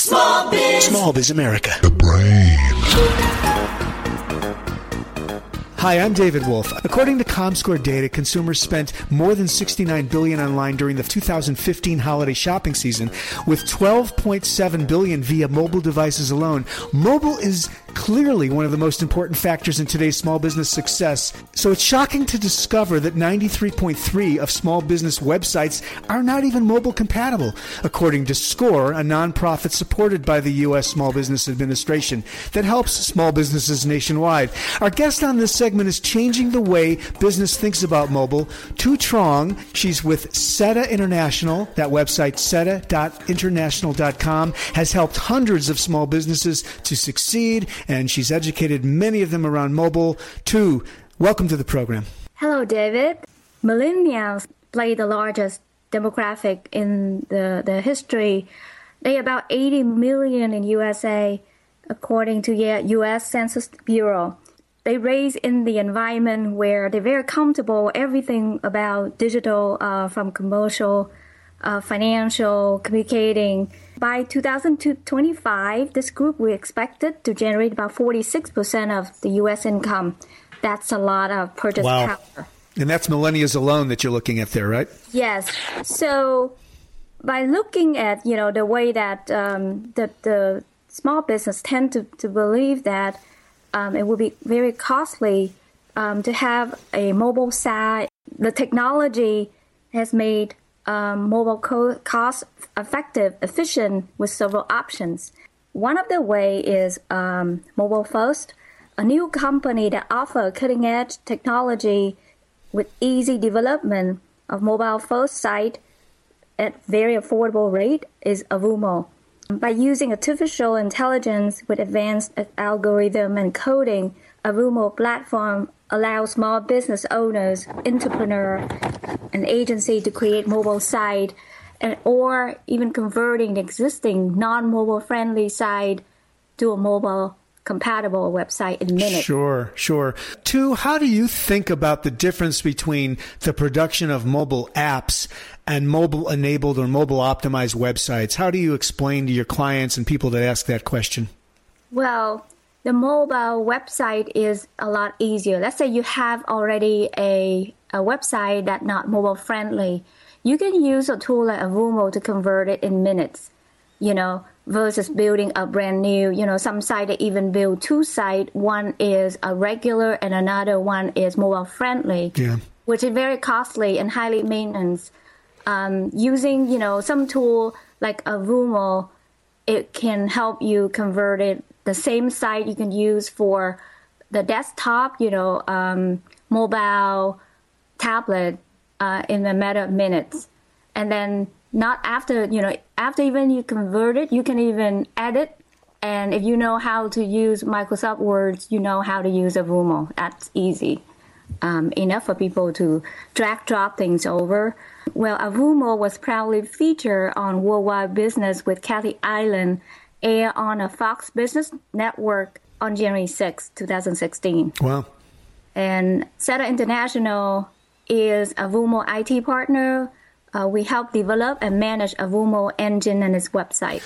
Small Biz. Small Biz America. The brain. Hi, I'm David Wolf. According to ComScore data, consumers spent more than 69 billion online during the 2015 holiday shopping season, with 12.7 billion via mobile devices alone. Mobile is clearly one of the most important factors in today's small business success. So it's shocking to discover that 93.3 of small business websites are not even mobile compatible, according to SCORE, a nonprofit supported by the U.S. Small Business Administration that helps small businesses nationwide. Our guest on this segment is changing the way business thinks about mobile. Thu Truong, she's with SETA International. That website, seta.international.com, has helped hundreds of small businesses to succeed and she's educated many of them around mobile. Thu, welcome to the program. Hello, David. Millennials play the largest demographic in the, the history. They are about 80 million in USA, according to the U.S. Census Bureau. They raise in the environment where they're very comfortable. Everything about digital, uh, from commercial, uh, financial, communicating by 2025, this group we expected to generate about 46% of the U.S. income. That's a lot of purchase wow. power. And that's millennials alone that you're looking at there, right? Yes. So by looking at you know the way that um, the the small business tend to, to believe that um, it will be very costly um, to have a mobile site. The technology has made um, mobile co- cost effective, efficient with several options. One of the way is um, Mobile First, a new company that offer cutting edge technology with easy development of mobile first site at very affordable rate is Avumo. By using artificial intelligence with advanced algorithm and coding, Avumo platform allows small business owners, entrepreneur, and agency to create mobile site and or even converting the existing non-mobile friendly site to a mobile compatible website in minutes. Sure, sure. Thu, how do you think about the difference between the production of mobile apps and mobile enabled or mobile optimized websites? How do you explain to your clients and people that ask that question? Well, the mobile website is a lot easier. Let's say you have already a, a website that's not mobile friendly. You can use a tool like Avumo to convert it in minutes, you know, versus building a brand new, you know, some site even build two sites. One is a regular and another one is mobile friendly, yeah. which is very costly and highly maintenance. Um, using, you know, some tool like Avumo, it can help you convert it the same site you can use for the desktop, you know, um, mobile, tablet uh, in a matter of minutes. And then not after, you know, after even you convert it, you can even edit. And if you know how to use Microsoft Words, you know how to use a Avumo. That's easy. Um, enough for people to drag drop things over. Well, Avumo was proudly featured on Worldwide Business with Kathy Ireland air on a Fox Business Network on January 6, 2016. Wow. And SETA International is Avumo IT partner. Uh, we help develop and manage Avumo engine and its website.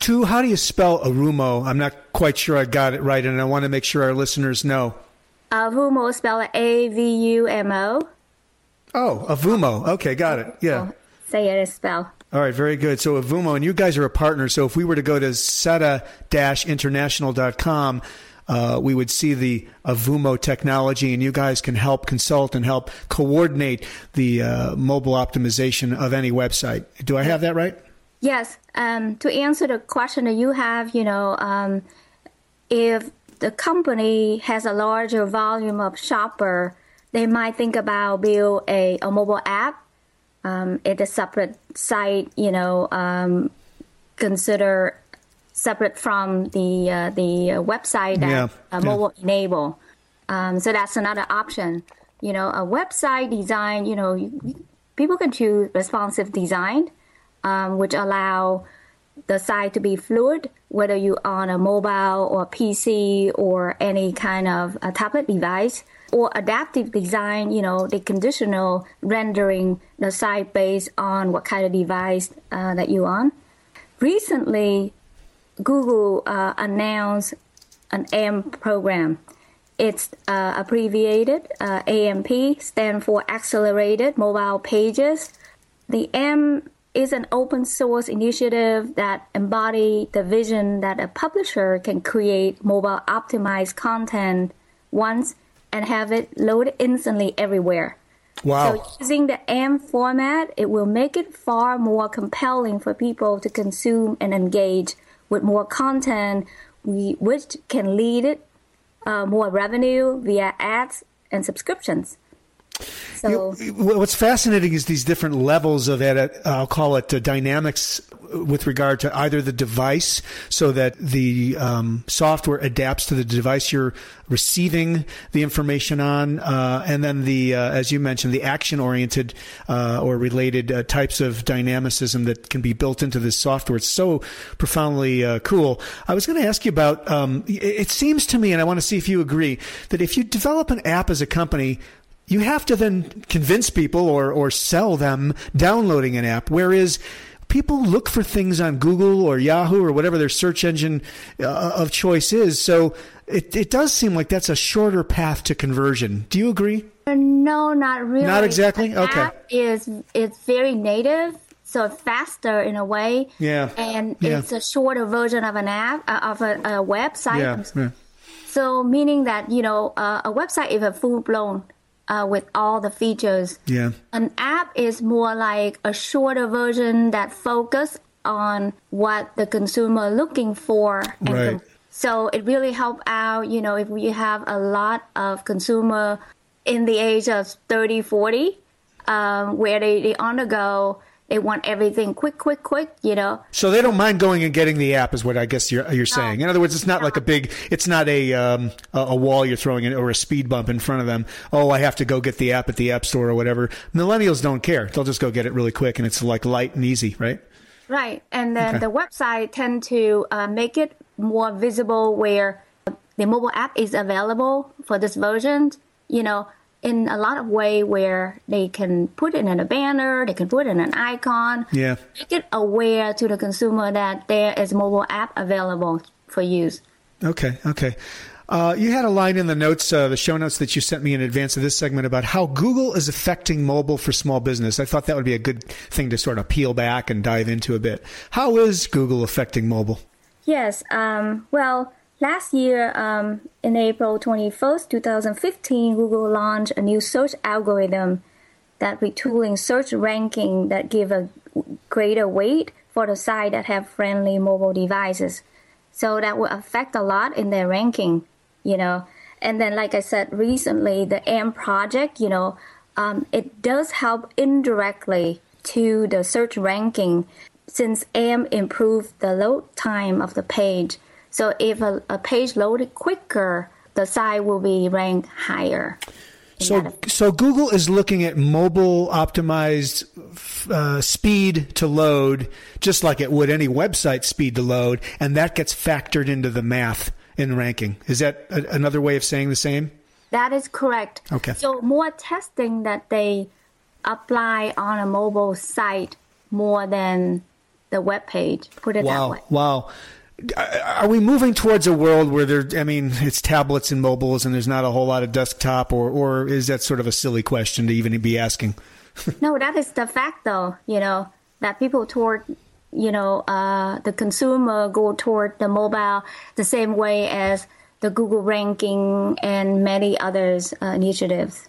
Thu, how do you spell Avumo? I'm not quite sure I got it right, and I want to make sure our listeners know. Avumo spell A V U M O. Oh, Avumo. Okay, got it. Yeah. Say it as spell. All right, very good. So Avumo, and you guys are a partner. So if we were to go to seta-international.com, uh, we would see the Avumo technology, and you guys can help consult and help coordinate the uh, mobile optimization of any website. Do I have that right? Yes. Um, to answer the question that you have, you know, um, if the company has a larger volume of shopper, they might think about build a, a mobile app um, at a separate site, you know, um, consider separate from the uh, the website that Yeah, uh, yeah. mobile enable. Um, so that's another option. You know, a website design. You know, you- people can choose responsive design, um, which allow the site to be fluid, whether you on a mobile or PC or any kind of a tablet device, or adaptive design. You know, the conditional rendering the site based on what kind of device uh, that you are on. Recently, Google uh, announced an AMP program. It's uh, abbreviated uh, AMP, stand for Accelerated Mobile Pages. The AMP is an open source initiative that embody the vision that a publisher can create mobile optimized content once and have it loaded instantly everywhere. Wow. So using the AMP format, it will make it far more compelling for people to consume and engage with more content, which can lead it uh, more revenue via ads and subscriptions. So What's fascinating is these different levels of edit, I'll call it uh, dynamics with regard to either the device so that the um, software adapts to the device you're receiving the information on, uh, and then the, uh, as you mentioned, the action oriented uh, or related uh, types of dynamicism that can be built into this software. It's so profoundly uh, cool. I was going to ask you about, um, it seems to me, and I want to see if you agree, that if you develop an app as a company, you have to then convince people or, or sell them downloading an app. Whereas people look for things on Google or Yahoo or whatever their search engine uh, of choice is. So it, it does seem like that's a shorter path to conversion. Do you agree? no, not really. Not exactly? Okay. App is it's very native, so faster in a way. Yeah. And Yeah. it's a shorter version of an app uh, of a, a website. Yeah. yeah. So meaning that you know uh, a website is a full blown uh, with all the features. Yeah. An app is more like a shorter version that focus on what the consumer looking for. And Right. so it really help out, you know, if we have a lot of consumer in the age of 30, 40, um, where they, they on the go, they want everything quick, quick, quick, you know. So they don't mind going and getting the app, is what I guess you're you're saying. In other words, it's not like a big, it's not a um, a, a wall you're throwing in or a speed bump in front of them. Oh, I have to go get the app at the app store or whatever. Millennials don't care; they'll just go get it really quick, and it's like light and easy, right? Right, and then Okay. the website tend to uh, make it more visible where the mobile app is available for this version. You know, in a lot of way where they can put it in a banner, they can put it in an icon. Yeah. Make it aware to the consumer that there is mobile app available for use. Okay, okay. Uh, you had a line in the notes, uh, the show notes that you sent me in advance of this segment about how Google is affecting mobile for small business. I thought that would be a good thing to sort of peel back and dive into a bit. How is Google affecting mobile? Yes. Um, well, last year, um, in April 21st, 2015, Google launched a new search algorithm that retooling search ranking that give a greater weight for the site that have friendly mobile devices. So that will affect a lot in their ranking, you know. And then, like I said recently, the AMP project, you know, um, it does help indirectly to the search ranking since AMP improved the load time of the page. So if a, a page loaded quicker, the site will be ranked higher. So, so Google is looking at mobile optimized uh, speed to load, just like it would any website speed to load, and that gets factored into the math in ranking. Is that a, another way of saying the same? That is correct. Okay. So more testing that they apply on a mobile site more than the web page. Put it that Wow, way. wow. Are we moving towards a world where there? I mean, it's tablets and mobiles, and there's not a whole lot of desktop, or or is that sort of a silly question to even be asking? no, that is the fact, though. You know that people toward you know uh, the consumer go toward the mobile the same way as the Google ranking and many others uh, initiatives.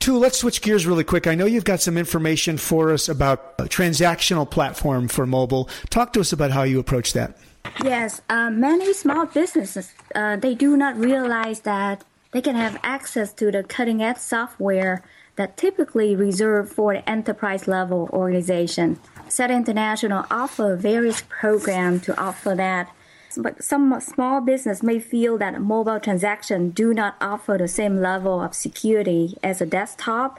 Thu, let's switch gears really quick. I know you've got some information for us about a transactional platform for mobile. Talk to us about how you approach that. Yes, uh, many small businesses uh, they do not realize that they can have access to the cutting edge software that typically reserved for the enterprise level organization. SETA International offer various programs to offer that. But some small business may feel that mobile transactions do not offer the same level of security as a desktop,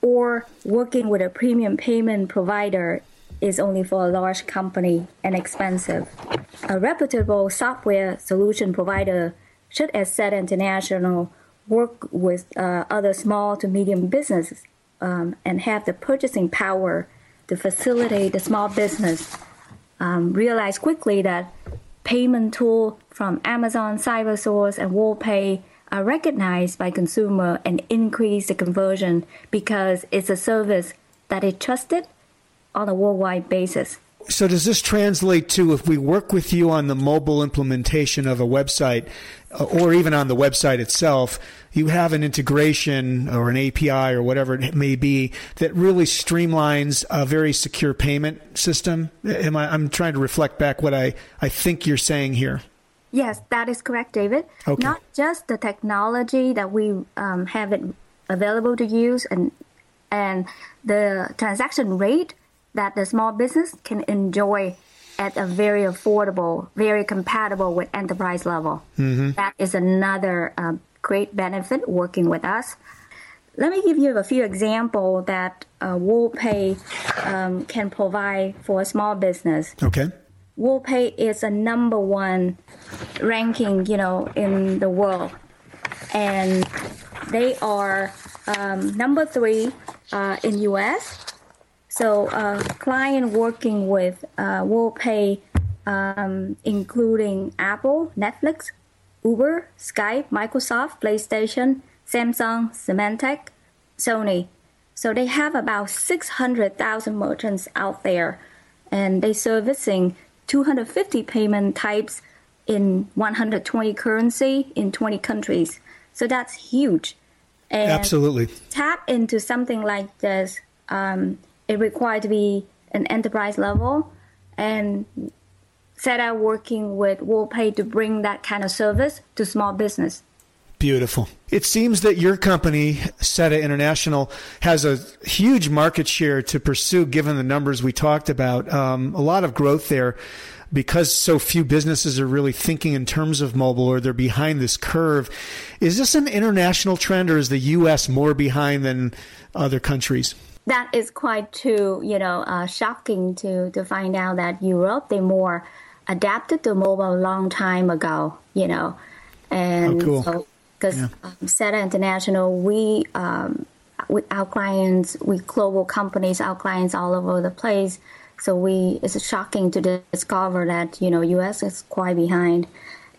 or working with a premium payment provider is only for a large company and expensive. A reputable software solution provider should, as International, work with uh, other small to medium businesses um, and have the purchasing power to facilitate the small business um, realize quickly that payment tool from Amazon, CyberSource, and WorldPay are recognized by consumer and increase the conversion because it's a service that is trusted on a worldwide basis. So, does this translate to if we work with you on the mobile implementation of a website, uh, or even on the website itself, you have an integration or an API or whatever it may be that really streamlines a very secure payment system? Am I, I'm trying to reflect back what I, I think you're saying here. Yes, that is correct, David. Okay. Not just the technology that we um, have it available to use and and the transaction rate that the small business can enjoy at a very affordable, very compatible with enterprise level. Mm-hmm. That is another uh, great benefit working with us. Let me give you a few examples that uh, WorldPay um, can provide for a small business. Okay. WorldPay is a number one ranking, you know, in the world, and they are um, number three uh, in U.S. So, uh, client working with uh, pay, um, including Apple, Netflix, Uber, Skype, Microsoft, PlayStation, Samsung, Symantec, Sony. So they have about 600,000 merchants out there, and they servicing 250 payment types in 120 currency in 20 countries. So that's huge. And Absolutely. Tap into something like this um, it required to be an enterprise level and set out working with WorldPay to bring that kind of service to small business. Beautiful. It seems that your company, SETA International, has a huge market share to pursue given the numbers we talked about. Um, a lot of growth there because so few businesses are really thinking in terms of mobile or they're behind this curve. Is this an international trend or is the U.S. more behind than other countries? that is quite too, you know, uh, shocking to, to find out that Europe, they more adapted to mobile a long time ago, you know. And oh, cool. so, because yeah. um, SETA International, we, um, we, our clients, we global companies, our clients all over the place. So we, it's shocking to discover that, you know, US is quite behind.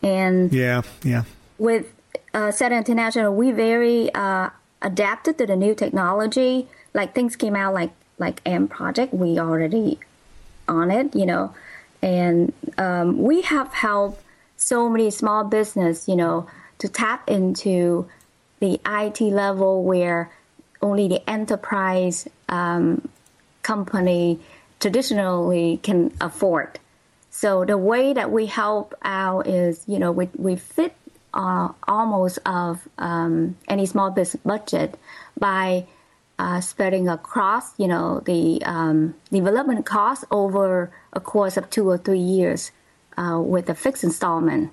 And yeah, yeah. With uh, International, we very uh, adapted to the new technology like things came out like like AMP project, we already on it, you know, and um, we have helped so many small business, you know, to tap into the IT level where only the enterprise um, company traditionally can afford. So the way that we help out is, you know, we, we fit uh, almost of um, any small business budget by uh, spreading across, you know, the um, development cost over a course of two or three years uh, with a fixed installment.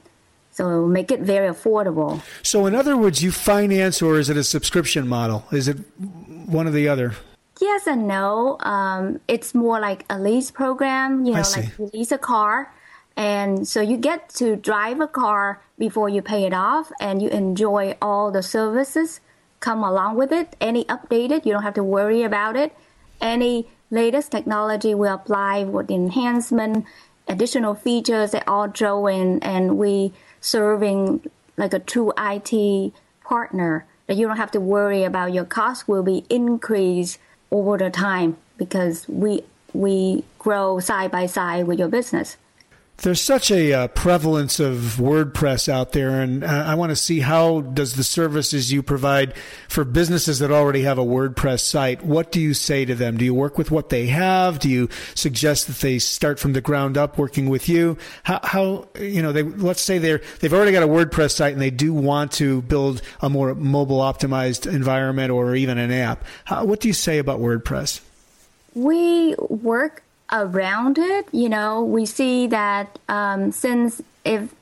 So make it very affordable. So, in other words, you finance, or is it a subscription model? Is it one or the other? Yes and no. Um, it's more like a lease program. You know, like you lease a car, and so you get to drive a car before you pay it off, and you enjoy all the services come along with it. Any updated, you don't have to worry about it. Any latest technology we apply with enhancement additional features that all throw in, and we serving like a true IT partner that you don't have to worry about your cost will be increased over the time because we we grow side by side with your business. There's such a uh, prevalence of WordPress out there, and uh, I want to see how does the services you provide for businesses that already have a WordPress site. What do you say to them? Do you work with what they have? Do you suggest that they start from the ground up working with you? How, how you know, they let's say they're they've already got a WordPress site and they do want to build a more mobile optimized environment or even an app. How, what do you say about WordPress? We work around it, you know, we see that um, since if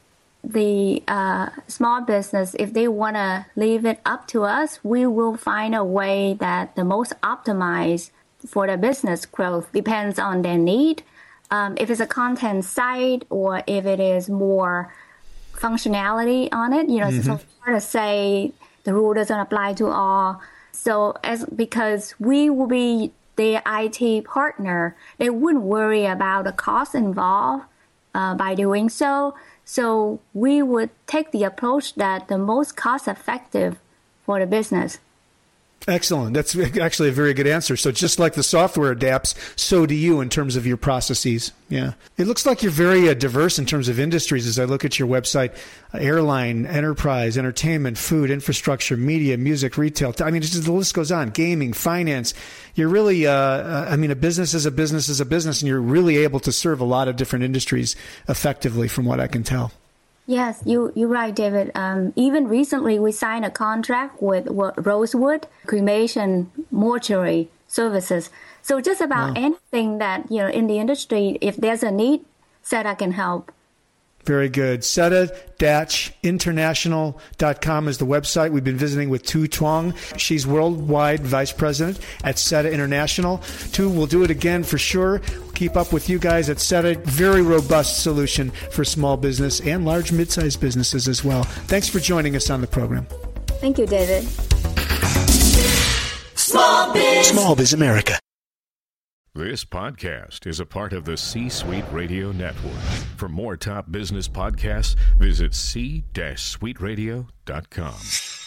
the uh, small business, if they want to leave it up to us, we will find a way that the most optimized for the business growth depends on their need. Um, if it's a content site or if it is more functionality on it, you know, mm-hmm. so hard to say the rule doesn't apply to all. So as because we will be their IT partner, they wouldn't worry about the cost involved uh, by doing so. So we would take the approach that the most cost effective for the business. Excellent. That's actually a very good answer. So just like the software adapts, so do you in terms of your processes. Yeah. It looks like you're very uh, diverse in terms of industries as I look at your website. Uh, airline, enterprise, entertainment, food, infrastructure, media, music, retail. I mean, just, the list goes on. Gaming, finance. You're really, uh, uh, I mean, a business is a business is a business and you're really able to serve a lot of different industries effectively from what I can tell. Yes, you you're right, David. Um, even recently, we signed a contract with Rosewood Cremation Mortuary Services. So just about wow. anything that you know in the industry, if there's a need, SETA can help. Very good. SETA-international.com is the website. We've been visiting with Thu Truong. She's worldwide vice president at SETA International. Thu, we'll do it again for sure. Keep up with you guys at SETA. Very robust solution for small business and large mid-sized businesses as well. Thanks for joining us on the program. Thank you, David. Small Biz. Small Biz America. This podcast is a part of the C Suite Radio Network. For more top business podcasts, visit c-suiteradio.com.